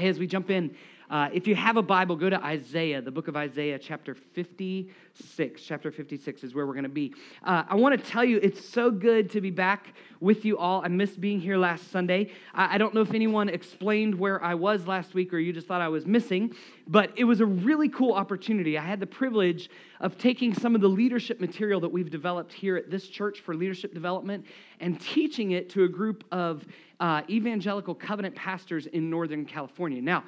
Hey, as we jump in, uh, if you have a Bible, go to Isaiah, the book of Isaiah, chapter 56. Chapter 56 is where we're going to be. Uh, I want to tell you, it's so good to be back with you all. I missed being here last Sunday. I, I don't know if anyone explained where I was last week or you just thought I was missing, but it was a really cool opportunity. I had the privilege of taking some of the leadership material that we've developed here at this church for leadership development and teaching it to a group of uh, evangelical covenant pastors in Northern California. Now,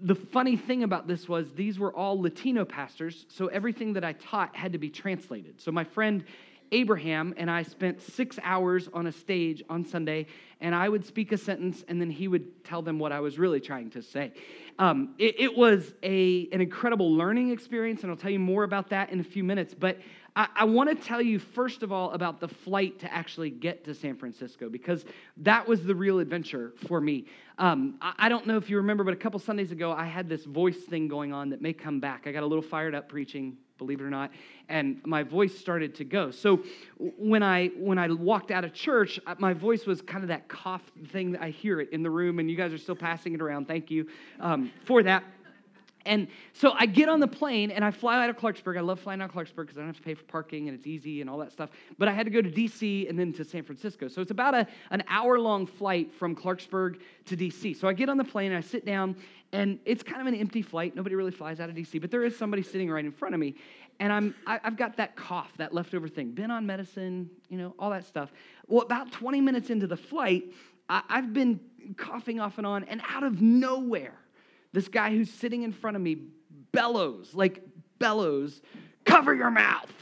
the funny thing about this was these were all Latino pastors, so everything that I taught had to be translated. So my friend Abraham and I spent six hours on a stage on Sunday, and I would speak a sentence, and then he would tell them what I was really trying to say. Um, it, it, was a, an incredible learning experience, and I'll tell you more about that in a few minutes. But I, I want to tell you, first of all, about the flight to actually get to San Francisco, because that was the real adventure for me. Um, I, I don't know if you remember, but a couple Sundays ago, I had this voice thing going on that may come back. I got a little fired up preaching believe it or not and my voice started to go so when i when i walked out of church my voice was kind of that cough thing that i hear it in the room and you guys are still passing it around thank you um, for that and so I get on the plane and I fly out of Clarksburg. I love flying out of Clarksburg because I don't have to pay for parking and it's easy and all that stuff. But I had to go to DC and then to San Francisco. So it's about a, an hour long flight from Clarksburg to DC. So I get on the plane and I sit down and it's kind of an empty flight. Nobody really flies out of DC, but there is somebody sitting right in front of me. And I'm, I, I've got that cough, that leftover thing, been on medicine, you know, all that stuff. Well, about 20 minutes into the flight, I, I've been coughing off and on, and out of nowhere, this guy who's sitting in front of me bellows, like bellows, cover your mouth.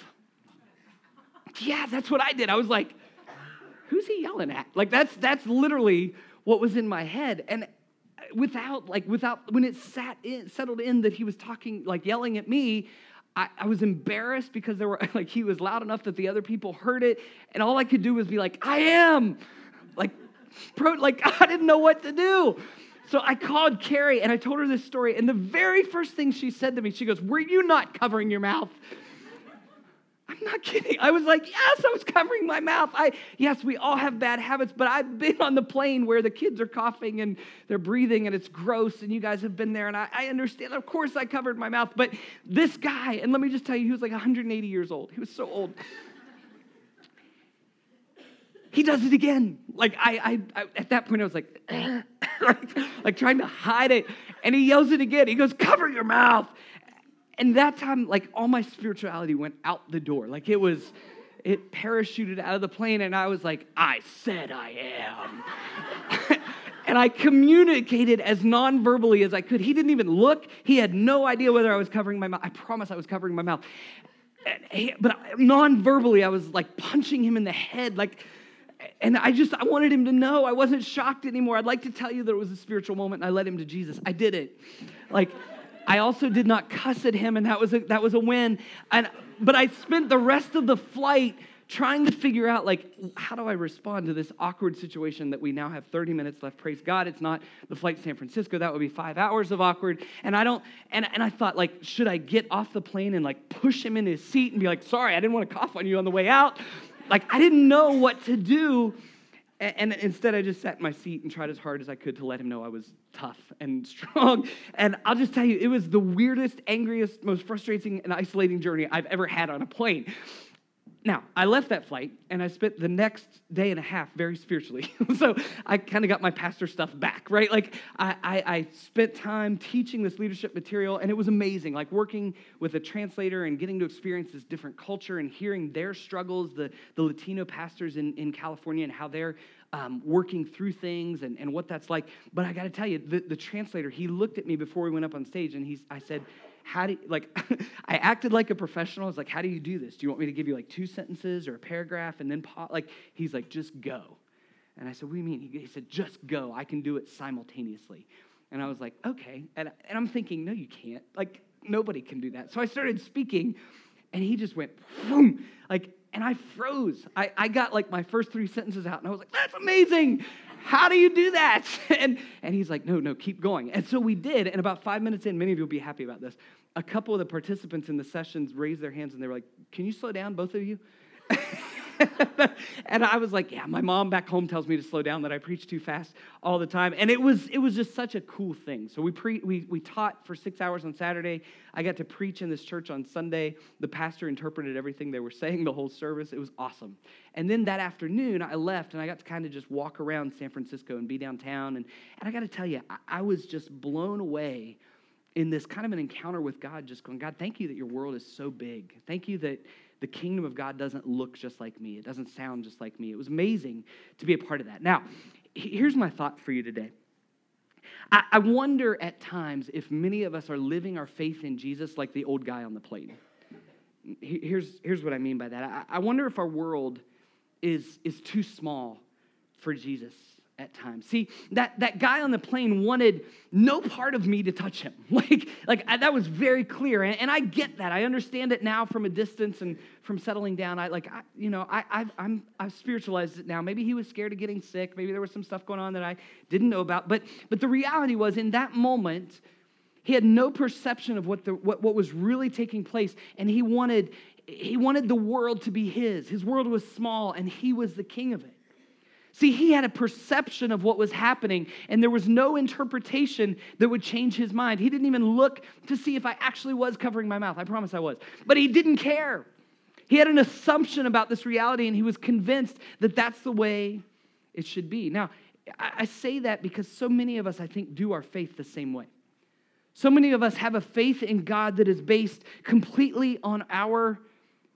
Yeah, that's what I did. I was like, who's he yelling at? Like that's that's literally what was in my head. And without like without when it sat in settled in that he was talking like yelling at me, I, I, was embarrassed because there were like he was loud enough that the other people heard it, and all I could do was be like, I am. Like, pro, like I didn't know what to do. So I called Carrie and I told her this story. And the very first thing she said to me, she goes, Were you not covering your mouth? I'm not kidding. I was like, Yes, I was covering my mouth. I yes, we all have bad habits, but I've been on the plane where the kids are coughing and they're breathing and it's gross, and you guys have been there, and I, I understand. Of course I covered my mouth. But this guy, and let me just tell you, he was like 180 years old. He was so old he does it again. Like I, I, I at that point I was like, like, like trying to hide it, and he yells it again. He goes, "Cover your mouth!" And that time, like all my spirituality went out the door. Like it was, it parachuted out of the plane, and I was like, "I said I am." and I communicated as non-verbally as I could. He didn't even look. He had no idea whether I was covering my mouth. I promise I was covering my mouth. But non-verbally, I was like punching him in the head, like and I just I wanted him to know I wasn't shocked anymore. I'd like to tell you it was a spiritual moment and I led him to Jesus. I did it. Like I also did not cuss at him and that was a, that was a win. And but I spent the rest of the flight trying to figure out like how do I respond to this awkward situation that we now have 30 minutes left. Praise God, it's not the flight to San Francisco. That would be five hours of awkward. And I don't and, and I thought like, should I get off the plane and like push him in his seat and be like, sorry, I didn't want to cough on you on the way out? Like I didn't know what to do. And, instead, I just sat in my seat and tried as hard as I could to let him know I was tough and strong. And I'll just tell you, it was the weirdest, angriest, most frustrating, and isolating journey I've ever had on a plane. Now, I left that flight and I spent the next day and a half very spiritually. so I kind of got my pastor stuff back, right? Like, I, I, I, spent time teaching this leadership material and it was amazing. Like, working with a translator and getting to experience this different culture and hearing their struggles, the, the Latino pastors in, in California and how they're um, working through things and, and what that's like. But I got to tell you, the, the translator, he looked at me before we went up on stage and he's, I said, how do you, like, I acted like a professional. I was like, how do you do this? Do you want me to give you like two sentences or a paragraph and then, like, he's like, just go. And I said, what do you mean? He, he said, just go. I can do it simultaneously. And I was like, okay. And, and I'm thinking, no, you can't. Like, nobody can do that. So I started speaking, and he just went, boom, like, and I froze. I, I got like my first three sentences out, and I was like, that's amazing. How do you do that? And, and he's like, No, no, keep going. And so we did. And about five minutes in, many of you will be happy about this. A couple of the participants in the sessions raised their hands and they were like, Can you slow down, both of you? and I was like, yeah, my mom back home tells me to slow down that I preach too fast all the time. And it was it was just such a cool thing. So we pre we we taught for 6 hours on Saturday. I got to preach in this church on Sunday. The pastor interpreted everything they were saying the whole service. It was awesome. And then that afternoon I left and I got to kind of just walk around San Francisco and be downtown and and I got to tell you, I, I was just blown away in this kind of an encounter with God, just going, God, thank you that your world is so big. Thank you that the kingdom of God doesn't look just like me, it doesn't sound just like me. It was amazing to be a part of that. Now, here's my thought for you today. I, I wonder at times if many of us are living our faith in Jesus like the old guy on the plane. Here's, here's what I mean by that. I, I wonder if our world is, is too small for Jesus at times. See, that, that guy on the plane wanted no part of me to touch him. Like, like I, that was very clear. And, and, I get that. I understand it now from a distance and from settling down. I like, I, you know, I, I've, I'm, I've spiritualized it now. Maybe he was scared of getting sick. Maybe there was some stuff going on that I didn't know about. But, but the reality was in that moment, he had no perception of what, the, what, what was really taking place. And he wanted, he wanted the world to be his. His world was small and he was the king of it. See, he had a perception of what was happening, and there was no interpretation that would change his mind. He didn't even look to see if I actually was covering my mouth. I promise I was. But he didn't care. He had an assumption about this reality, and he was convinced that that's the way it should be. Now, I say that because so many of us, I think, do our faith the same way. So many of us have a faith in God that is based completely on our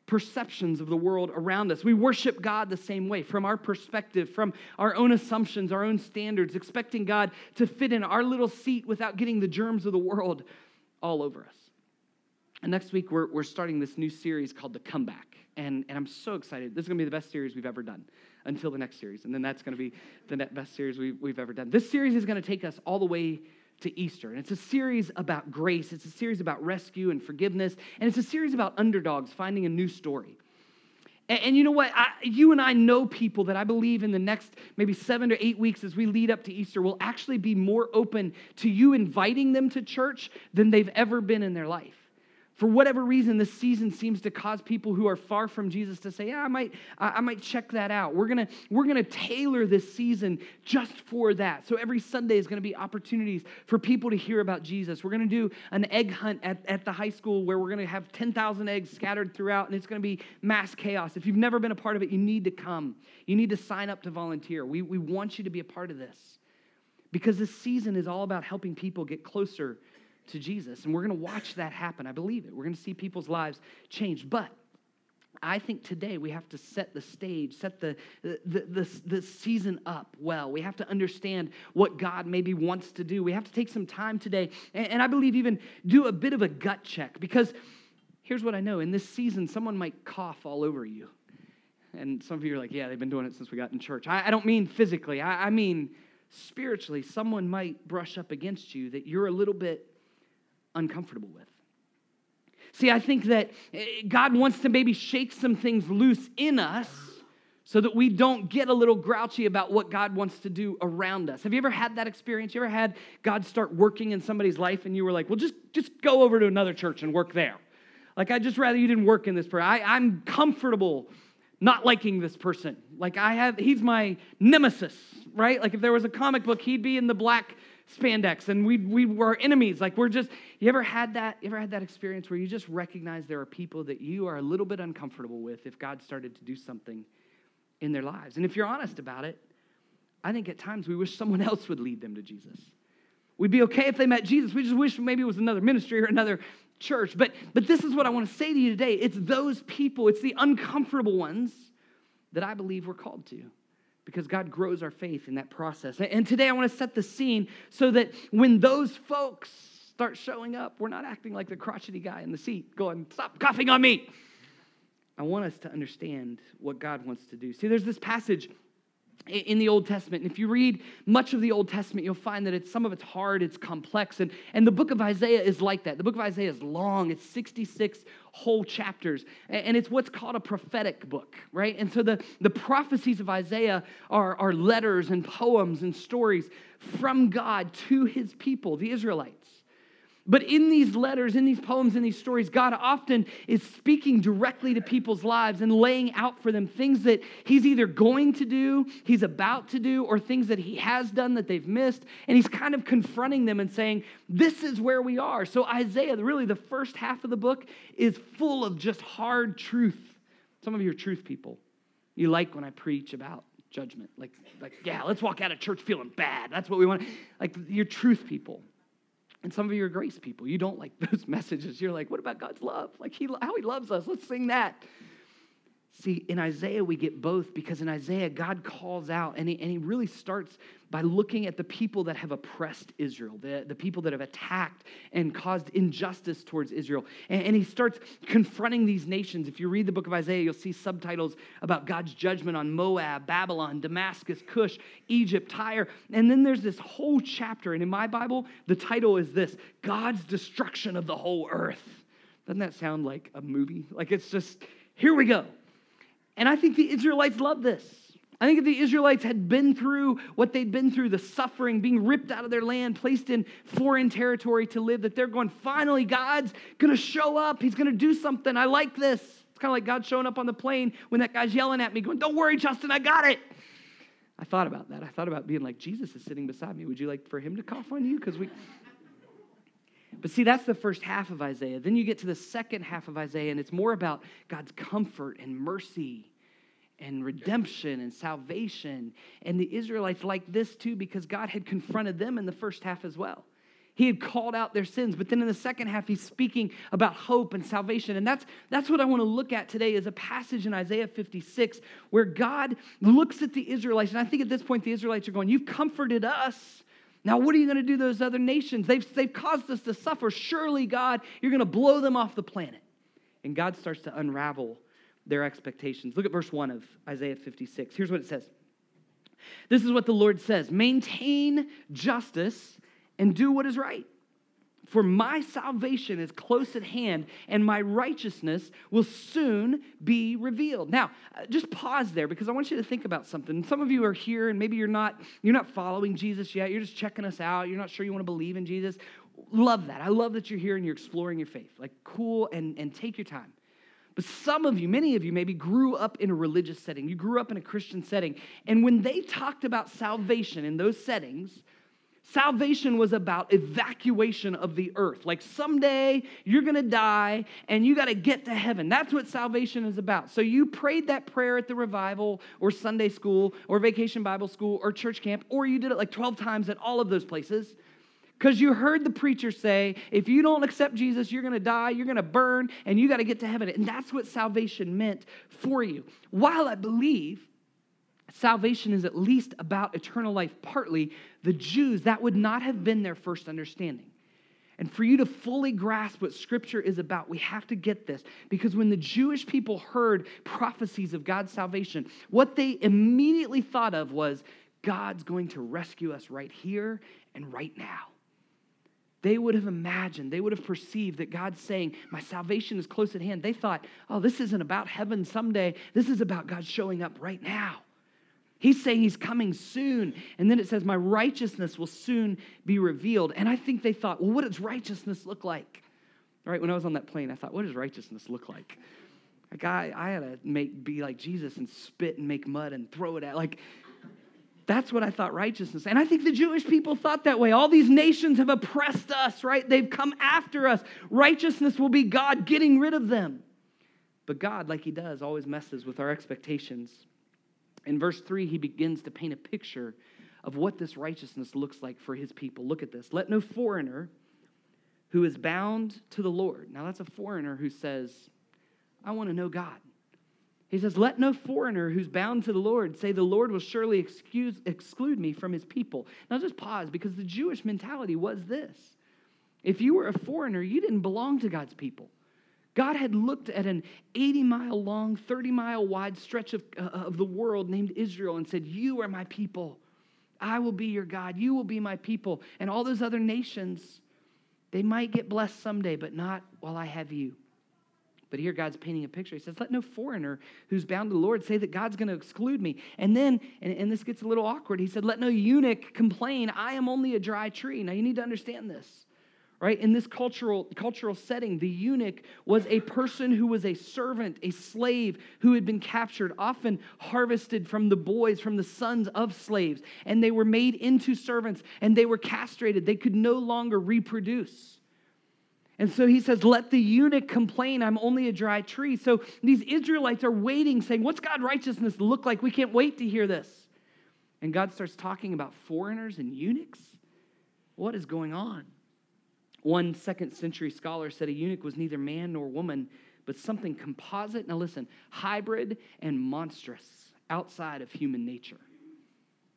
perceptions of the world around us. We worship God the same way, from our perspective, from our own assumptions, our own standards, expecting God to fit in our little seat without getting the germs of the world all over us. And next week, we're, we're starting this new series called The Comeback. And, and I'm so excited. This is going to be the best series we've ever done until the next series. And then that's going to be the best series we, we've ever done. This series is going to take us all the way to Easter. And it's a series about grace, it's a series about rescue and forgiveness, and it's a series about underdogs finding a new story. And, you know what? I, you and I know people that I believe in the next maybe seven to eight weeks as we lead up to Easter will actually be more open to you inviting them to church than they've ever been in their life for whatever reason, this season seems to cause people who are far from Jesus to say, "Yeah, I might, I might check that out." We're gonna, we're gonna tailor this season just for that. So every Sunday is gonna be opportunities for people to hear about Jesus. We're gonna do an egg hunt at, at the high school where we're gonna have 10,000 eggs scattered throughout, and it's gonna be mass chaos. If you've never been a part of it, you need to come. You need to sign up to volunteer. We, we want you to be a part of this because this season is all about helping people get closer to Jesus. And we're going to watch that happen. I believe it. We're going to see people's lives change. But I think today we have to set the stage, set the, the, the, the, season up well. We have to understand what God maybe wants to do. We have to take some time today, and, and I believe even do a bit of a gut check because here's what I know in this season, someone might cough all over you. And some of you are like, yeah, they've been doing it since we got in church. I, I don't mean physically, I, I mean spiritually. Someone might brush up against you that you're a little bit uncomfortable with. See, I think that eh, God wants to maybe shake some things loose in us so that we don't get a little grouchy about what God wants to do around us. Have you ever had that experience? You ever had God start working in somebody's life and you were like, well, just, just go over to another church and work there? Like, I just rather you didn't work in this prayer. I, I'm comfortable not liking this person. Like, I have, he's my nemesis, right? Like, if there was a comic book, he'd be in the black spandex and we, we were enemies. Like we're just, you ever had that? You ever had that experience where you just recognize there are people that you are a little bit uncomfortable with if God started to do something in their lives? And if you're honest about it, I think at times we wish someone else would lead them to Jesus. We'd be okay if they met Jesus. We just wish maybe it was another ministry or another church. But, but this is what I want to say to you today. It's those people, it's the uncomfortable ones that I believe we're called to because God grows our faith in that process. And today I want to set the scene so that when those folks start showing up, we're not acting like the crotchety guy in the seat going, Stop coughing on me. I want us to understand what God wants to do. See, there's this passage in the Old Testament. And if you read much of the Old Testament, you'll find that it's some of it's hard, it's complex, and, and the book of Isaiah is like that. The book of Isaiah is long, it's 66 whole chapters, and it's what's called a prophetic book, right? And so the, the prophecies of Isaiah are, are letters and poems and stories from God to his people, the Israelites. But in these letters, in these poems, in these stories, God often is speaking directly to people's lives and laying out for them things that He's either going to do, He's about to do, or things that He has done that they've missed. And He's kind of confronting them and saying, This is where we are. So, Isaiah, really, the first half of the book is full of just hard truth. Some of you are truth people. You like when I preach about judgment. Like, like yeah, let's walk out of church feeling bad. That's what we want. Like, you're truth people. And some of you are grace people. You don't like those messages. You're like, what about God's love? Like he, how he loves us. Let's sing that. See, in Isaiah, we get both because in Isaiah, God calls out and he, and he really starts by looking at the people that have oppressed Israel, the, the people that have attacked and caused injustice towards Israel. And, and he starts confronting these nations. If you read the book of Isaiah, you'll see subtitles about God's judgment on Moab, Babylon, Damascus, Cush, Egypt, Tyre. And then there's this whole chapter. And in my Bible, the title is this God's destruction of the whole earth. Doesn't that sound like a movie? Like it's just, here we go. And I think the Israelites love this. I think if the Israelites had been through what they'd been through, the suffering, being ripped out of their land, placed in foreign territory to live, that they're going, finally, God's going to show up. He's going to do something. I like this. It's kind of like God showing up on the plane when that guy's yelling at me, going, Don't worry, Justin, I got it. I thought about that. I thought about being like, Jesus is sitting beside me. Would you like for him to cough on you? Because we. But see, that's the first half of Isaiah. Then you get to the second half of Isaiah, and it's more about God's comfort and mercy and redemption and salvation. And the Israelites like this too because God had confronted them in the first half as well. He had called out their sins, but then in the second half, he's speaking about hope and salvation. And that's, that's what I want to look at today is a passage in Isaiah 56 where God looks at the Israelites. And I think at this point, the Israelites are going, You've comforted us. Now, what are you going to do those other nations? They've, they've caused us to suffer. Surely, God, you're going to blow them off the planet. And God starts to unravel their expectations. Look at verse 1 of Isaiah 56. Here's what it says This is what the Lord says Maintain justice and do what is right. For my salvation is close at hand, and my righteousness will soon be revealed. Now, uh, just pause there because I want you to think about something. Some of you are here, and maybe you're not you're not following Jesus yet. You're just checking us out. You're not sure you want to believe in Jesus. Love that. I love that you're here and you're exploring your faith. Like, cool, and, and take your time. But some of you, many of you, maybe grew up in a religious setting. You grew up in a Christian setting. And when they talked about salvation in those settings, Salvation was about evacuation of the earth. Like someday you're going to die and you got to get to heaven. That's what salvation is about. So you prayed that prayer at the revival or Sunday school or vacation Bible school or church camp, or you did it like 12 times at all of those places because you heard the preacher say, if you don't accept Jesus, you're going to die, you're going to burn, and you got to get to heaven. And that's what salvation meant for you. While I believe salvation is at least about eternal life, partly, the Jews, that would not have been their first understanding. And for you to fully grasp what Scripture is about, we have to get this. Because when the Jewish people heard prophecies of God's salvation, what they immediately thought of was God's going to rescue us right here and right now. They would have imagined, they would have perceived that God's saying, My salvation is close at hand. They thought, Oh, this isn't about heaven someday. This is about God showing up right now. He's saying he's coming soon. And then it says, My righteousness will soon be revealed. And I think they thought, Well, what does righteousness look like? Right? when I was on that plane, I thought, What does righteousness look like? Like, I, I had to make, be like Jesus and spit and make mud and throw it at. Like, that's what I thought righteousness. And I think the Jewish people thought that way. All these nations have oppressed us, right? They've come after us. Righteousness will be God getting rid of them. But God, like He does, always messes with our expectations. In verse 3, he begins to paint a picture of what this righteousness looks like for his people. Look at this. Let no foreigner who is bound to the Lord. Now, that's a foreigner who says, I want to know God. He says, Let no foreigner who's bound to the Lord say, The Lord will surely excuse, exclude me from his people. Now, just pause because the Jewish mentality was this if you were a foreigner, you didn't belong to God's people. God had looked at an 80 mile long, 30 mile wide stretch of, uh, of the world named Israel and said, You are my people. I will be your God. You will be my people. And all those other nations, they might get blessed someday, but not while I have you. But here God's painting a picture. He says, Let no foreigner who's bound to the Lord say that God's going to exclude me. And then, and, and this gets a little awkward, he said, Let no eunuch complain, I am only a dry tree. Now you need to understand this right? In this cultural, cultural setting, the eunuch was a person who was a servant, a slave who had been captured, often harvested from the boys, from the sons of slaves. And they were made into servants and they were castrated. They could no longer reproduce. And so he says, Let the eunuch complain, I'm only a dry tree. So these Israelites are waiting, saying, What's God righteousness look like? We can't wait to hear this. And God starts talking about foreigners and eunuchs. What is going on? One second century scholar said a eunuch was neither man nor woman, but something composite, now listen, hybrid and monstrous outside of human nature.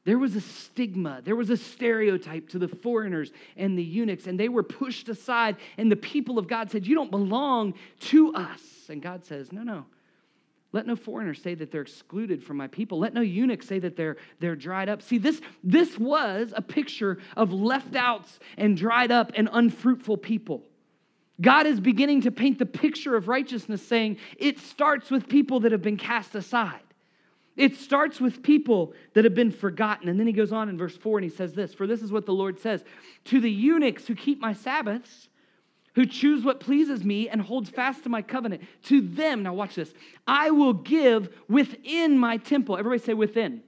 There was a stigma, there was a stereotype to the foreigners and the eunuchs, and they were pushed aside. And the people of God said, You don't belong to us. And God says, No, no. Let no foreigner say that they're excluded from my people. Let no eunuch say that they're, they're dried up. See, this, this was a picture of left outs and dried up and unfruitful people. God is beginning to paint the picture of righteousness, saying it starts with people that have been cast aside. It starts with people that have been forgotten. And then he goes on in verse 4 and he says this For this is what the Lord says To the eunuchs who keep my Sabbaths, who choose what pleases me and holds fast to my covenant. To them, now watch this, I will give within my temple. Everybody say within.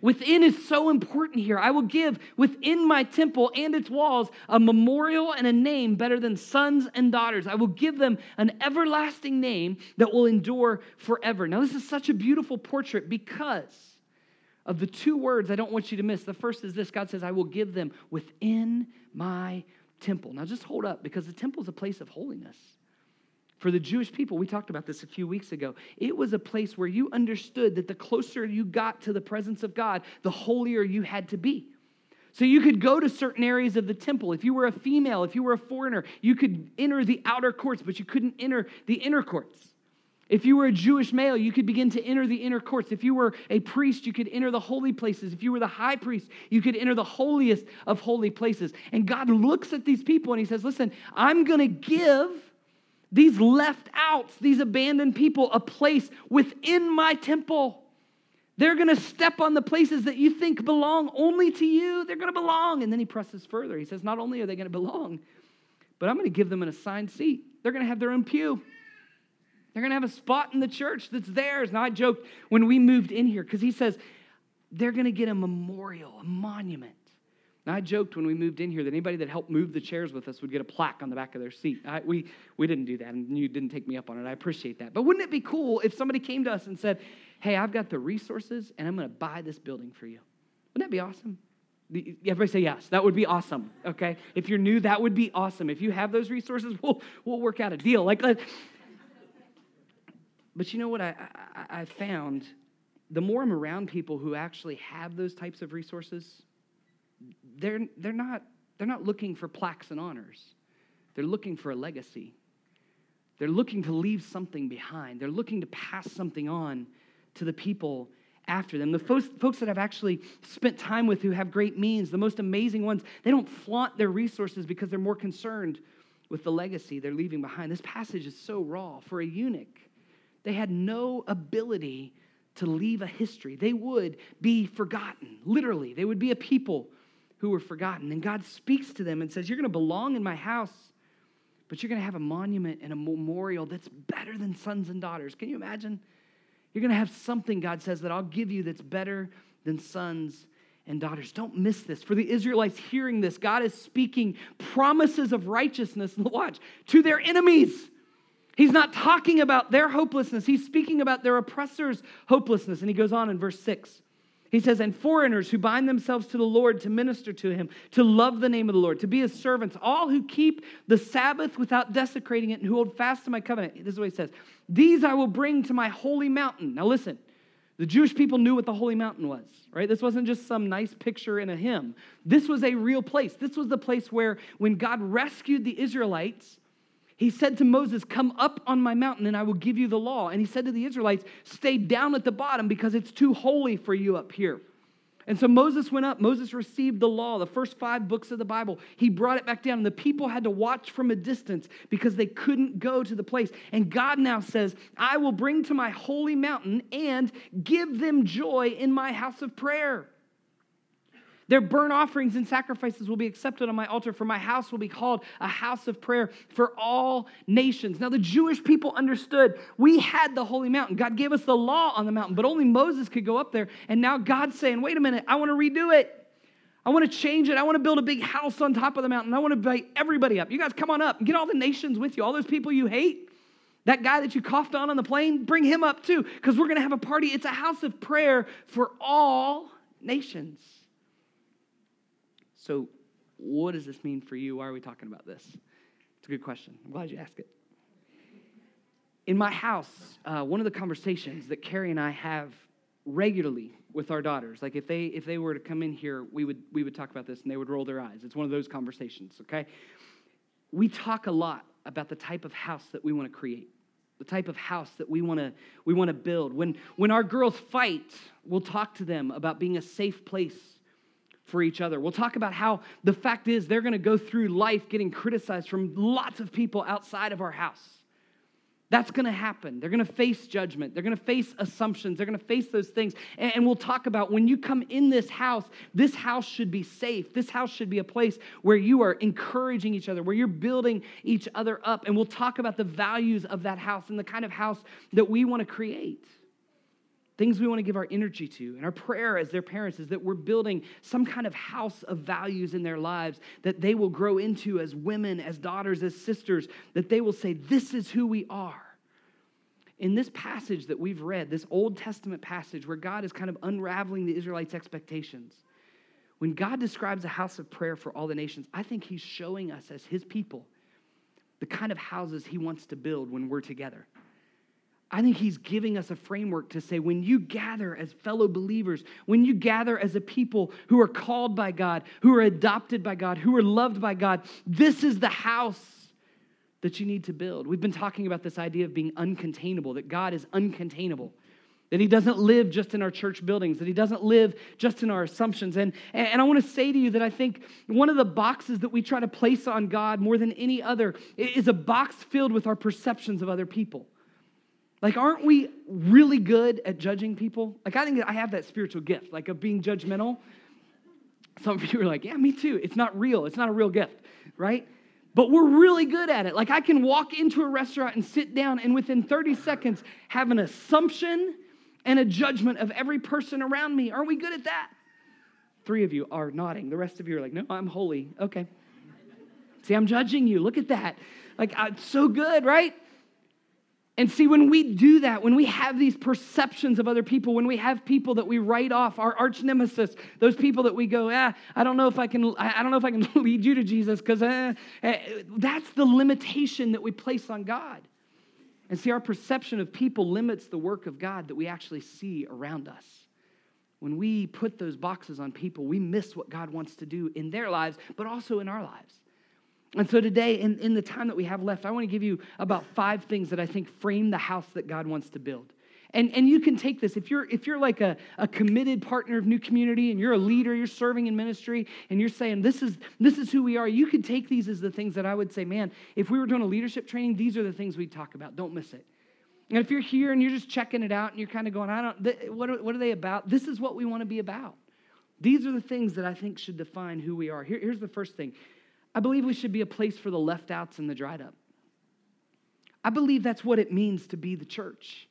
Within is so important here. I will give within my temple and its walls a memorial and a name better than sons and daughters. I will give them an everlasting name that will endure forever. Now, this is such a beautiful portrait because of the two words I don't want you to miss. The first is this God says, I will give them within my temple. Now, just hold up because the temple is a place of holiness. For the Jewish people, we talked about this a few weeks ago. It was a place where you understood that the closer you got to the presence of God, the holier you had to be. So you could go to certain areas of the temple. If you were a female, if you were a foreigner, you could enter the outer courts, but you couldn't enter the inner courts. If you were a Jewish male, you could begin to enter the inner courts. If you were a priest, you could enter the holy places. If you were the high priest, you could enter the holiest of holy places. And God looks at these people and He says, Listen, I'm going to give these left outs, these abandoned people, a place within my temple. They're going to step on the places that you think belong only to you. They're going to belong. And then He presses further. He says, Not only are they going to belong, but I'm going to give them an assigned seat. They're going to have their own pew. They're going to have a spot in the church that's theirs. Now, I joked when we moved in here because he says they're going to get a memorial, a monument. Now, I joked when we moved in here that anybody that helped move the chairs with us would get a plaque on the back of their seat. I, we, we didn't do that, and you didn't take me up on it. I appreciate that. But wouldn't it be cool if somebody came to us and said, Hey, I've got the resources, and I'm going to buy this building for you? Wouldn't that be awesome? Everybody say yes. That would be awesome. Okay. If you're new, that would be awesome. If you have those resources, we'll we'll work out a deal. Like, but you know what I, I, I found? The more I'm around people who actually have those types of resources, they're, they're, not, they're not looking for plaques and honors. They're looking for a legacy. They're looking to leave something behind. They're looking to pass something on to the people after them. The folks, folks that I've actually spent time with who have great means, the most amazing ones, they don't flaunt their resources because they're more concerned with the legacy they're leaving behind. This passage is so raw. For a eunuch, they had no ability to leave a history. They would be forgotten, literally. They would be a people who were forgotten. And God speaks to them and says, You're going to belong in my house, but you're going to have a monument and a memorial that's better than sons and daughters. Can you imagine? You're going to have something, God says, that I'll give you that's better than sons and daughters. Don't miss this. For the Israelites hearing this, God is speaking promises of righteousness, watch, to their enemies. He's not talking about their hopelessness. He's speaking about their oppressors' hopelessness. And he goes on in verse 6. He says, And foreigners who bind themselves to the Lord to minister to him, to love the name of the Lord, to be his servants, all who keep the Sabbath without desecrating it and who hold fast to my covenant. This is what he says These I will bring to my holy mountain. Now listen, the Jewish people knew what the holy mountain was, right? This wasn't just some nice picture in a hymn. This was a real place. This was the place where when God rescued the Israelites, he said to Moses, Come up on my mountain and I will give you the law. And he said to the Israelites, Stay down at the bottom because it's too holy for you up here. And so Moses went up. Moses received the law, the first five books of the Bible. He brought it back down, and the people had to watch from a distance because they couldn't go to the place. And God now says, I will bring to my holy mountain and give them joy in my house of prayer. Their burnt offerings and sacrifices will be accepted on my altar, for my house will be called a house of prayer for all nations. Now, the Jewish people understood we had the holy mountain. God gave us the law on the mountain, but only Moses could go up there. And now God's saying, wait a minute, I want to redo it. I want to change it. I want to build a big house on top of the mountain. I want to invite everybody up. You guys come on up and get all the nations with you, all those people you hate. That guy that you coughed on on the plane, bring him up too, because we're going to have a party. It's a house of prayer for all nations. So, what does this mean for you? Why are we talking about this? It's a good question. I'm glad you asked it. In my house, uh, one of the conversations that Carrie and I have regularly with our daughters. Like if they if they were to come in here, we would we would talk about this and they would roll their eyes. It's one of those conversations, okay? We talk a lot about the type of house that we want to create. The type of house that we want to we want to build. When when our girls fight, we'll talk to them about being a safe place for each other. We'll talk about how the fact is they're going to go through life getting criticized from lots of people outside of our house. That's going to happen. They're going to face judgment. They're going to face assumptions. They're going to face those things. And, we'll talk about when you come in this house, this house should be safe. This house should be a place where you are encouraging each other, where you're building each other up. And we'll talk about the values of that house and the kind of house that we want to create. Things we want to give our energy to. And our prayer as their parents is that we're building some kind of house of values in their lives that they will grow into as women, as daughters, as sisters, that they will say, This is who we are. In this passage that we've read, this Old Testament passage where God is kind of unraveling the Israelites' expectations, when God describes a house of prayer for all the nations, I think He's showing us as His people the kind of houses He wants to build when we're together. I think he's giving us a framework to say when you gather as fellow believers, when you gather as a people who are called by God, who are adopted by God, who are loved by God, this is the house that you need to build. We've been talking about this idea of being uncontainable, that God is uncontainable, that he doesn't live just in our church buildings, that he doesn't live just in our assumptions. And, and I want to say to you that I think one of the boxes that we try to place on God more than any other is a box filled with our perceptions of other people. Like, aren't we really good at judging people? Like, I think I have that spiritual gift, like of being judgmental. Some of you are like, yeah, me too. It's not real. It's not a real gift, right? But we're really good at it. Like, I can walk into a restaurant and sit down and within 30 seconds have an assumption and a judgment of every person around me. Aren't we good at that? Three of you are nodding. The rest of you are like, no, I'm holy. Okay. See, I'm judging you. Look at that. Like, it's so good, right? And see, when we do that, when we have these perceptions of other people, when we have people that we write off, our arch nemesis, those people that we go, ah, I don't know if I can, I don't know if I can lead you to Jesus, because eh, eh, that's the limitation that we place on God. And see, our perception of people limits the work of God that we actually see around us. When we put those boxes on people, we miss what God wants to do in their lives, but also in our lives. And so today, in, in the time that we have left, I want to give you about five things that I think frame the house that God wants to build. And, and you can take this. If you're if you're like a, a committed partner of new community and you're a leader you're serving in ministry and you're saying this is this is who we are you could take these as the things that i would say man if we were doing a leadership training these are the things we'd talk about. Don't miss it. And if you're here and you're just checking it out and you're kind of going i don't th- what, are, what are they about? This is what we want to be about. These are the things that i think should define who we are. Here, here's the first thing I believe we should be a place for the left outs and the dried up. I believe that's what it means to be the church.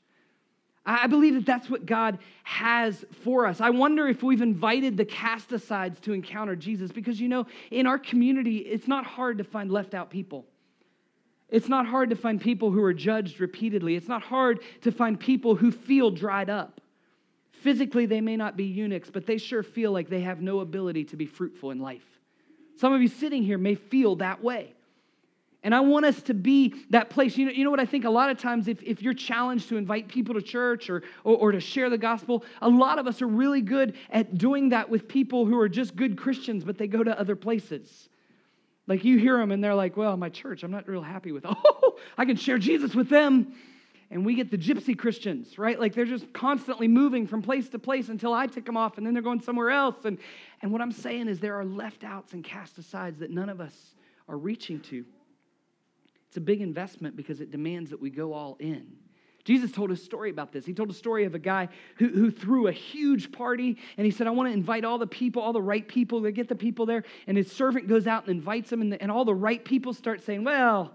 I believe that that's what God has for us. I wonder if we've invited the cast asides to encounter Jesus because, you know, in our community, it's not hard to find left out people. It's not hard to find people who are judged repeatedly. It's not hard to find people who feel dried up. Physically, they may not be eunuchs, but they sure feel like they have no ability to be fruitful in life. Some of you sitting here may feel that way. And I want us to be that place. You know, you know what I think? A lot of times, if, if you're challenged to invite people to church or, or, or, to share the gospel, a lot of us are really good at doing that with people who are just good Christians, but they go to other places. Like you hear them and they're like, well, my church, I'm not real happy with. Oh, I can share Jesus with them. And we get the gypsy Christians, right? Like they're just constantly moving from place to place until I tick them off and then they're going somewhere else. And, and what I'm saying is there are left outs and cast asides that none of us are reaching to. It's a big investment because it demands that we go all in. Jesus told a story about this. He told a story of a guy who, who threw a huge party and he said, I want to invite all the people, all the right people, to get the people there. And his servant goes out and invites them, and, the, and all the right people start saying, Well,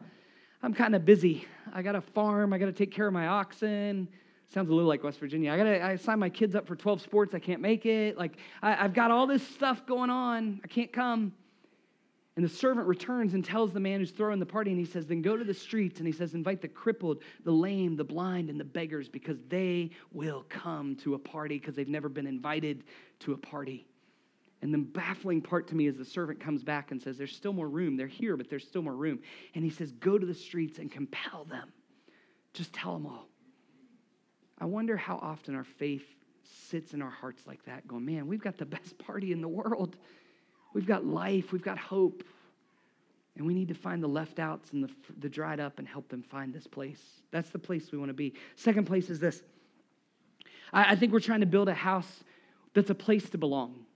I'm kind of busy. I got a farm, I got to take care of my oxen. Sounds a little like West Virginia. I got to I sign my kids up for 12 sports. I can't make it. Like, I, I've got all this stuff going on. I can't come. And the servant returns and tells the man who's throwing the party, and he says, Then go to the streets, and he says, Invite the crippled, the lame, the blind, and the beggars, because they will come to a party because they've never been invited to a party. And the baffling part to me is the servant comes back and says, There's still more room. They're here, but there's still more room. And he says, Go to the streets and compel them. Just tell them all. I wonder how often our faith sits in our hearts like that, going, Man, we've got the best party in the world. We've got life, we've got hope. And we need to find the left outs and the, the dried up and help them find this place. That's the place we want to be. Second place is this I, I think we're trying to build a house that's a place to belong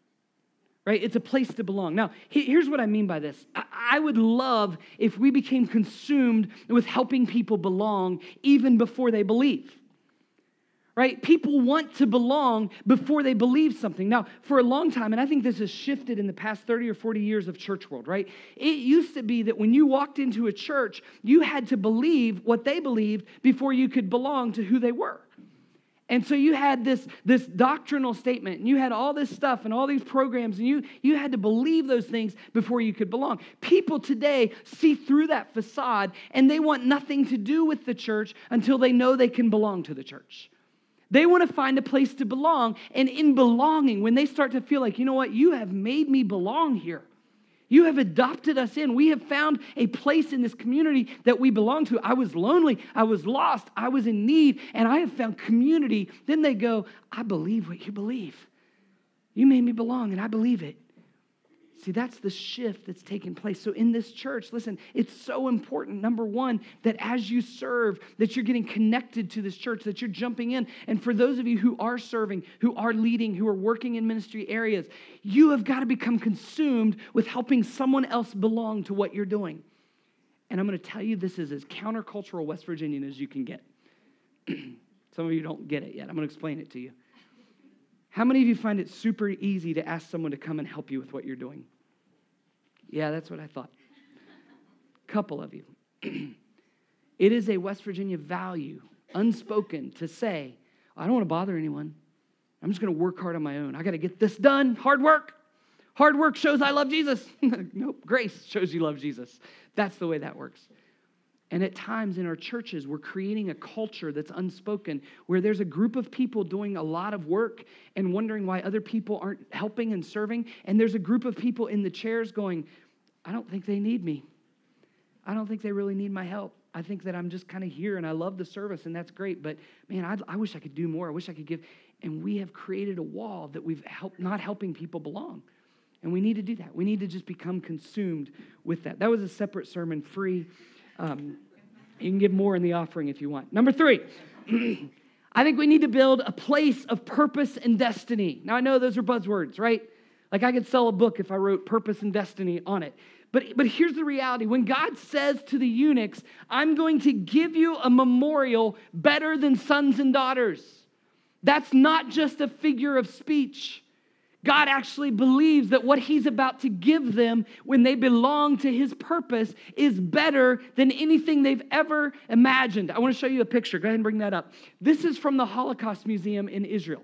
right? It's a place to belong. Now, here's what I mean by this I would love if we became consumed with helping people belong even before they believe right? People want to belong before they believe something. Now, for a long time, and I think this has shifted in the past 30 or 40 years of church world, right? It used to be that when you walked into a church, you had to believe what they believed before you could belong to who they were. And so you had this, this doctrinal statement, and you had all this stuff and all these programs, and you, you had to believe those things before you could belong. People today see through that facade, and they want nothing to do with the church until they know they can belong to the church. They want to find a place to belong. And in belonging, when they start to feel like, you know what, you have made me belong here. You have adopted us in. We have found a place in this community that we belong to. I was lonely. I was lost. I was in need, and I have found community. Then they go, I believe what you believe. You made me belong, and I believe it. See, that's the shift that's taking place. So in this church, listen, it's so important, number one, that as you serve, that you're getting connected to this church, that you're jumping in. And for those of you who are serving, who are leading, who are working in ministry areas, you have got to become consumed with helping someone else belong to what you're doing. And I'm going to tell you this is as countercultural West Virginian as you can get. Some of you don't get it yet. I'm going to explain it to you. How many of you find it super easy to ask someone to come and help you with what you're doing? Yeah, that's what I thought. Couple of you. it is a West Virginia value, unspoken, to say, I don't want to bother anyone. I'm just going to work hard on my own. I got to get this done. Hard work. Hard work shows I love Jesus. nope, grace shows you love Jesus. That's the way that works. And at times in our churches, we're creating a culture that's unspoken where there's a group of people doing a lot of work and wondering why other people aren't helping and serving. And there's a group of people in the chairs going, I don't think they need me. I don't think they really need my help. I think that I'm just kind of here and I love the service and that's great. But man, I'd, i wish I could do more. I wish I could give. And we have created a wall that we've helped, not helping people belong. And we need to do that. We need to just become consumed with that. That was a separate sermon, free. Um, you can give more in the offering if you want. Number three, I think we need to build a place of purpose and destiny. Now, I know those are buzzwords, right? Like I could sell a book if I wrote purpose and destiny on it. But, but here's the reality when God says to the eunuchs, I'm going to give you a memorial better than sons and daughters, that's not just a figure of speech. God actually believes that what He's about to give them when they belong to His purpose is better than anything they've ever imagined. I want to show you a picture. Go ahead and bring that up. This is from the Holocaust Museum in Israel.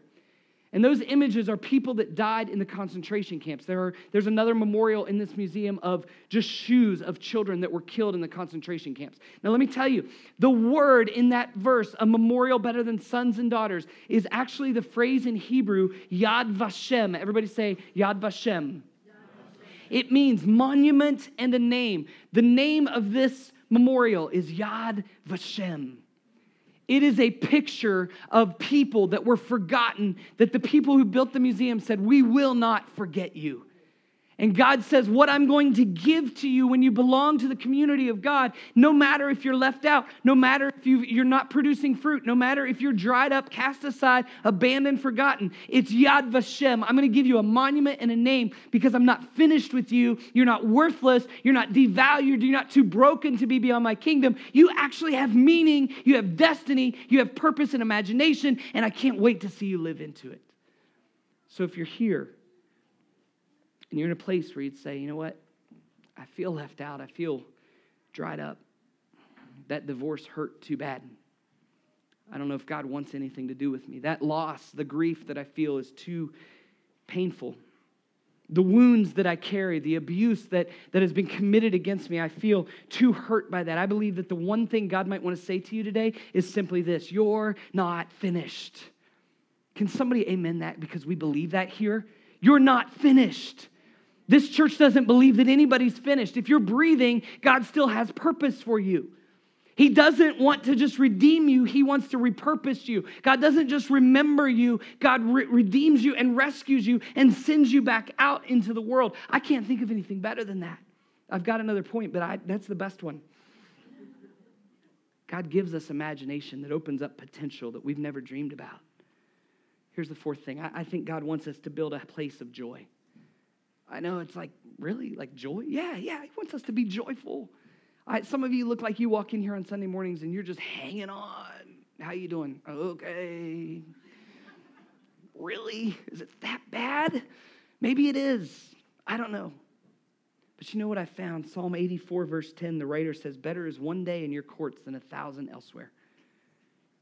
And those images are people that died in the concentration camps. There are, there's another memorial in this museum of just shoes of children that were killed in the concentration camps. Now, let me tell you, the word in that verse, a memorial better than sons and daughters, is actually the phrase in Hebrew, Yad Vashem. Everybody say Yad Vashem. It means monument and a name. The name of this memorial is Yad Vashem. It is a picture of people that were forgotten, that the people who built the museum said, We will not forget you. And God says, What I'm going to give to you when you belong to the community of God, no matter if you're left out, no matter if you, are not producing fruit, no matter if you're dried up, cast aside, abandoned, forgotten, it's Yad Vashem. I'm going to give you a monument and a name because I'm not finished with you. You're not worthless. You're not devalued. You're not too broken to be beyond my kingdom. You actually have meaning. You have destiny. You have purpose and imagination. And I can't wait to see you live into it. So if you're here, and you're in a place where you'd say, you know what? I feel left out. I feel dried up. That divorce hurt too bad. I don't know if God wants anything to do with me. That loss, the grief that I feel is too painful. The wounds that I carry, the abuse that, that has been committed against me, I feel too hurt by that. I believe that the one thing God might want to say to you today is simply this You're not finished. Can somebody amen that because we believe that here? You're not finished. This church doesn't believe that anybody's finished. If you're breathing, God still has purpose for you. He doesn't want to just redeem you, He wants to repurpose you. God doesn't just remember you, God re- redeems you and rescues you and sends you back out into the world. I can't think of anything better than that. I've got another point, but I, that's the best one. God gives us imagination that opens up potential that we've never dreamed about. Here's the fourth thing I, I think God wants us to build a place of joy. I know it's like, really? Like joy? Yeah, yeah. He wants us to be joyful. I, some of you look like you walk in here on Sunday mornings and you're just hanging on. How you doing? Okay. really? Is it that bad? Maybe it is. I don't know. But you know what I found? Psalm 84, verse 10, the writer says, Better is one day in your courts than a thousand elsewhere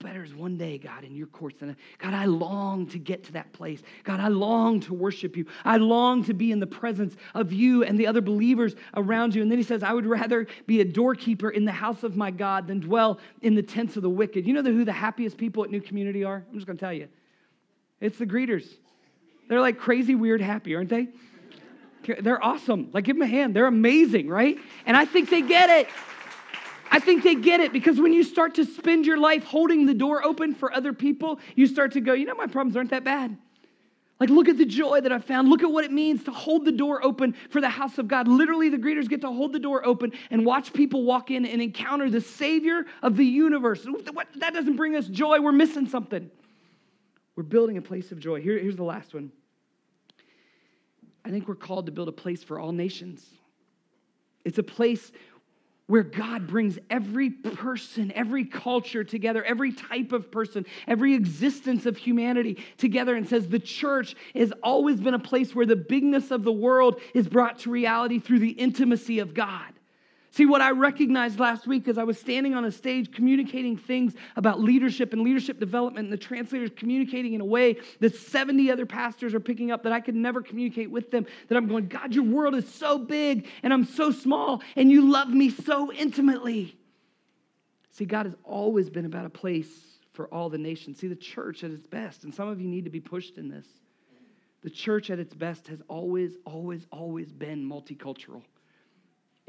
better is one day, God, in your courts. And God, I long to get to that place. God, I long to worship you. I long to be in the presence of you and the other believers around you. And then he says, I would rather be a doorkeeper in the house of my God than dwell in the tents of the wicked. You know who the happiest people at New Community are? I'm just going to tell you. It's the greeters. They're like crazy, weird, happy, aren't they? They're awesome. Like, give them a hand. They're amazing, right? And I think they get it. I think they get it because when you start to spend your life holding the door open for other people, you start to go, you know, my problems aren't that bad. Like, look at the joy that I found. Look at what it means to hold the door open for the house of God. Literally, the greeters get to hold the door open and watch people walk in and encounter the Savior of the universe. That doesn't bring us joy. We're missing something. We're building a place of joy. Here, here's the last one. I think we're called to build a place for all nations. It's a place where God brings every person, every culture together, every type of person, every existence of humanity together, and says the church has always been a place where the bigness of the world is brought to reality through the intimacy of God. See, what I recognized last week as I was standing on a stage communicating things about leadership and leadership development, and the translators communicating in a way that 70 other pastors are picking up that I could never communicate with them. That I'm going, God, your world is so big and I'm so small, and you love me so intimately. See, God has always been about a place for all the nations. See, the church at its best, and some of you need to be pushed in this. The church at its best has always, always, always been multicultural.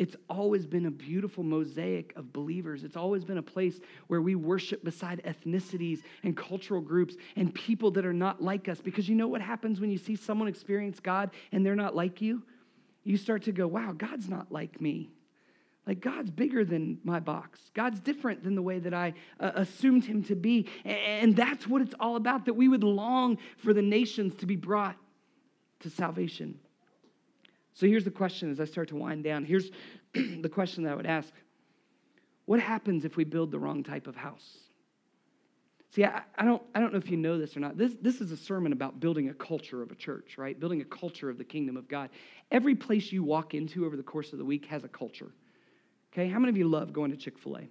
It's always been a beautiful mosaic of believers. It's always been a place where we worship beside ethnicities and cultural groups and people that are not like us. Because you know what happens when you see someone experience God and they're not like you? You start to go, wow, God's not like me. Like, God's bigger than my box. God's different than the way that I uh, assumed him to be. And that's what it's all about that we would long for the nations to be brought to salvation. So here's the question as I start to wind down. Here's the question that I would ask What happens if we build the wrong type of house? See, I, I, don't, I don't know if you know this or not. This, this is a sermon about building a culture of a church, right? Building a culture of the kingdom of God. Every place you walk into over the course of the week has a culture. Okay, how many of you love going to Chick fil A?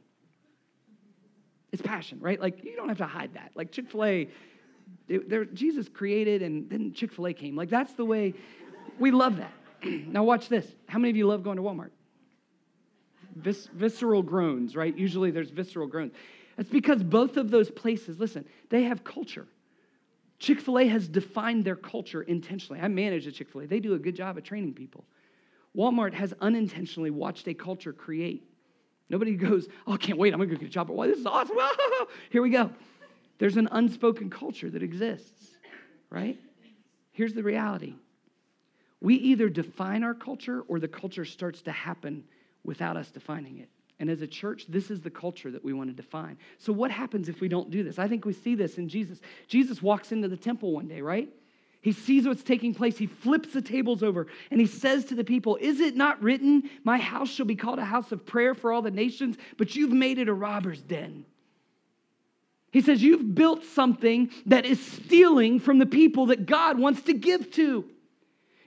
It's passion, right? Like, you don't have to hide that. Like, Chick fil A, Jesus created and then Chick fil A came. Like, that's the way we love that. now, watch this. How many of you love going to Walmart? Vis- visceral groans, right? Usually there's visceral groans. It's because both of those places, listen, they have culture. Chick fil A has defined their culture intentionally. I manage a Chick fil A, they do a good job at training people. Walmart has unintentionally watched a culture create. Nobody goes, Oh, I can't wait, I'm gonna go get a job. Why, this is awesome. Here we go. There's an unspoken culture that exists, right? Here's the reality We either define our culture or the culture starts to happen without us defining it. And as a church, this is the culture that we want to define. So, what happens if we don't do this? I think we see this in Jesus. Jesus walks into the temple one day, right? He sees what's taking place. He flips the tables over and he says to the people, Is it not written, My house shall be called a house of prayer for all the nations, but you've made it a robber's den? He says, You've built something that is stealing from the people that God wants to give to.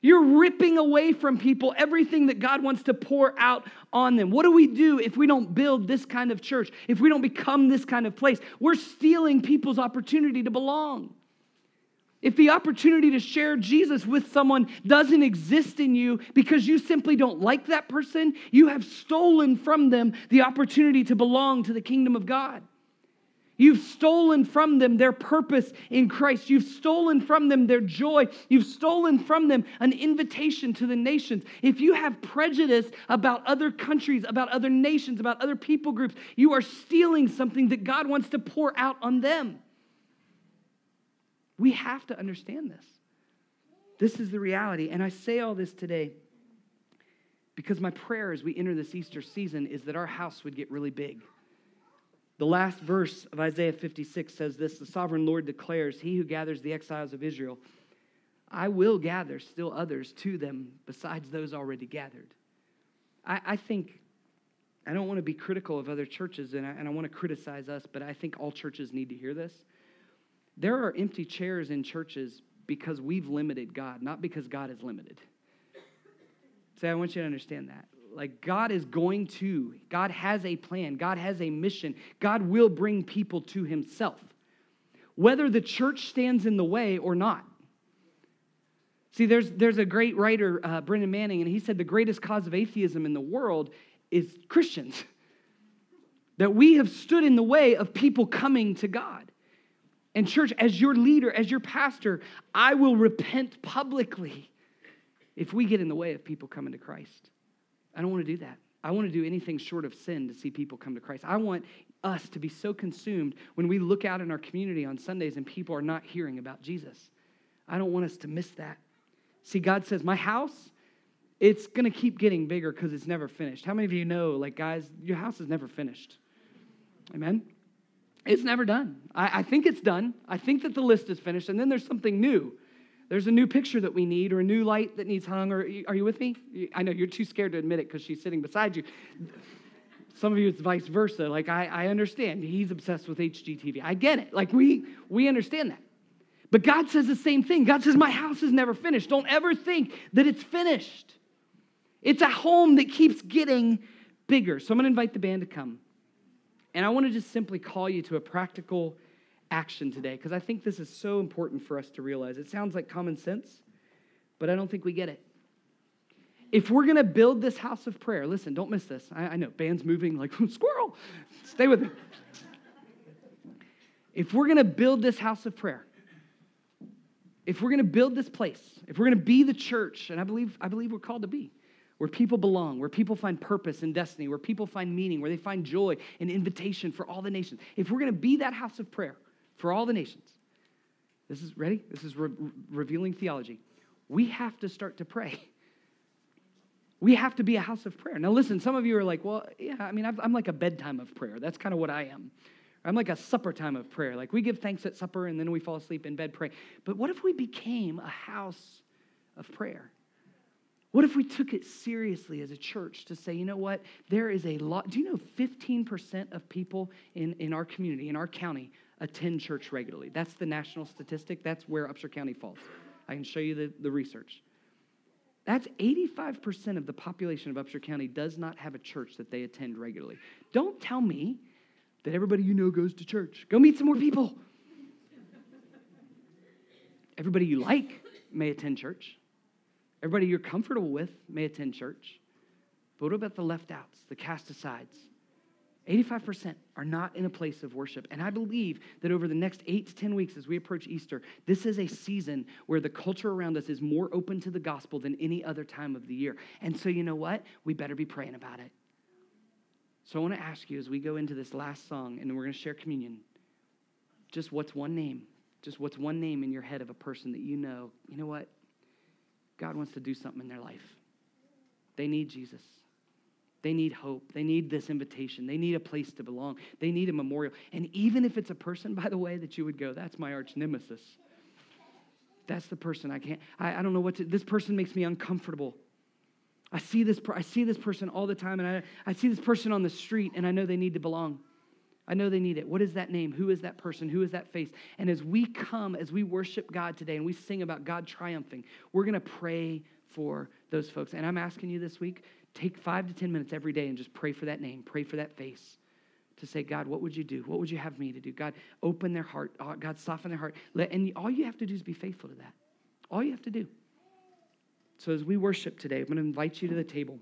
You're ripping away from people everything that God wants to pour out on them. What do we do if we don't build this kind of church? If we don't become this kind of place? We're stealing people's opportunity to belong. If the opportunity to share Jesus with someone doesn't exist in you because you simply don't like that person, you have stolen from them the opportunity to belong to the kingdom of God. You've stolen from them their purpose in Christ. You've stolen from them their joy. You've stolen from them an invitation to the nations. If you have prejudice about other countries, about other nations, about other people groups, you are stealing something that God wants to pour out on them. We have to understand this. This is the reality. And I say all this today because my prayer as we enter this Easter season is that our house would get really big the last verse of Isaiah 56 says this The sovereign Lord declares, He who gathers the exiles of Israel, I will gather still others to them besides those already gathered. I, I think, I don't want to be critical of other churches and I, and I want to criticize us, but I think all churches need to hear this. There are empty chairs in churches because we've limited God, not because God is limited. So I want you to understand that. Like, God is going to, God has a plan, God has a mission, God will bring people to Himself, whether the church stands in the way or not. See, there's, there's a great writer, uh, Brennan Manning, and he said the greatest cause of atheism in the world is Christians. That we have stood in the way of people coming to God. And, church, as your leader, as your pastor, I will repent publicly if we get in the way of people coming to Christ. I don't want to do that. I want to do anything short of sin to see people come to Christ. I want us to be so consumed when we look out in our community on Sundays and people are not hearing about Jesus. I don't want us to miss that. See, God says, My house, it's going to keep getting bigger because it's never finished. How many of you know, like, guys, your house is never finished? Amen? It's never done. I, I think it's done. I think that the list is finished, and then there's something new there's a new picture that we need, or a new light that needs hung, or are you with me? I know you're too scared to admit it because she's sitting beside you. Some of you, it's vice versa. Like, I, I understand. He's obsessed with HGTV. I get it. Like, we, we understand that. But God says the same thing. God says, My house is never finished. Don't ever think that it's finished. It's a home that keeps getting bigger. So I'm going to invite the band to come. And I want to just simply call you to a practical action today because I think this is so important for us to realize. It sounds like common sense, but I don't think we get it. If we're going to build this house of prayer, listen, don't miss this. I, I know, band's moving like squirrel. Stay with me. If we're going to build this house of prayer, if we're going to build this place, if we're going to be the church, and I believe, I believe we're called to be, where people belong, where people find purpose and destiny, where people find meaning, where they find joy and invitation for all the nations. If we're going to be that house of prayer, for all the nations. This is ready? This is re- revealing theology. We have to start to pray. We have to be a house of prayer. Now, listen, some of you are like, well, yeah, I mean, I'm like a bedtime of prayer. That's kind of what I am. I'm like a supper time of prayer. Like we give thanks at supper and then we fall asleep in bed, pray. But what if we became a house of prayer? What if we took it seriously as a church to say, you know what? There is a lot. Do you know 15% of people in, in our community, in our county, attend church regularly. That's the national statistic. That's where Upshur County falls. I can show you the, the research. That's 85% of the population of Upshur County does not have a church that they attend regularly. Don't tell me that everybody you know goes to church. Go meet some more people. Everybody you like may attend church. Everybody you're comfortable with may attend church. But what about the left outs, the cast asides? 85% are not in a place of worship. And I believe that over the next eight to 10 weeks as we approach Easter, this is a season where the culture around us is more open to the gospel than any other time of the year. And so, you know what? We better be praying about it. So, I want to ask you as we go into this last song and we're going to share communion, just what's one name? Just what's one name in your head of a person that you know, you know what? God wants to do something in their life. They need Jesus. They need hope. They need this invitation. They need a place to belong. They need a memorial. And even if it's a person, by the way, that you would go, that's my arch nemesis. That's the person I can't, I, I don't know what to, this person makes me uncomfortable. I see this, I see this person all the time, and I, I see this person on the street, and I know they need to belong. I know they need it. What is that name? Who is that person? Who is that face? And as we come, as we worship God today, and we sing about God triumphing, we're going to pray for those folks. And I'm asking you this week take five to 10 minutes every day and just pray for that name, pray for that face to say, God, what would you do? What would you have me to do? God, open their heart. Oh, God, soften their heart. And all you have to do is be faithful to that. All you have to do. So as we worship today, I'm going to invite you to the table.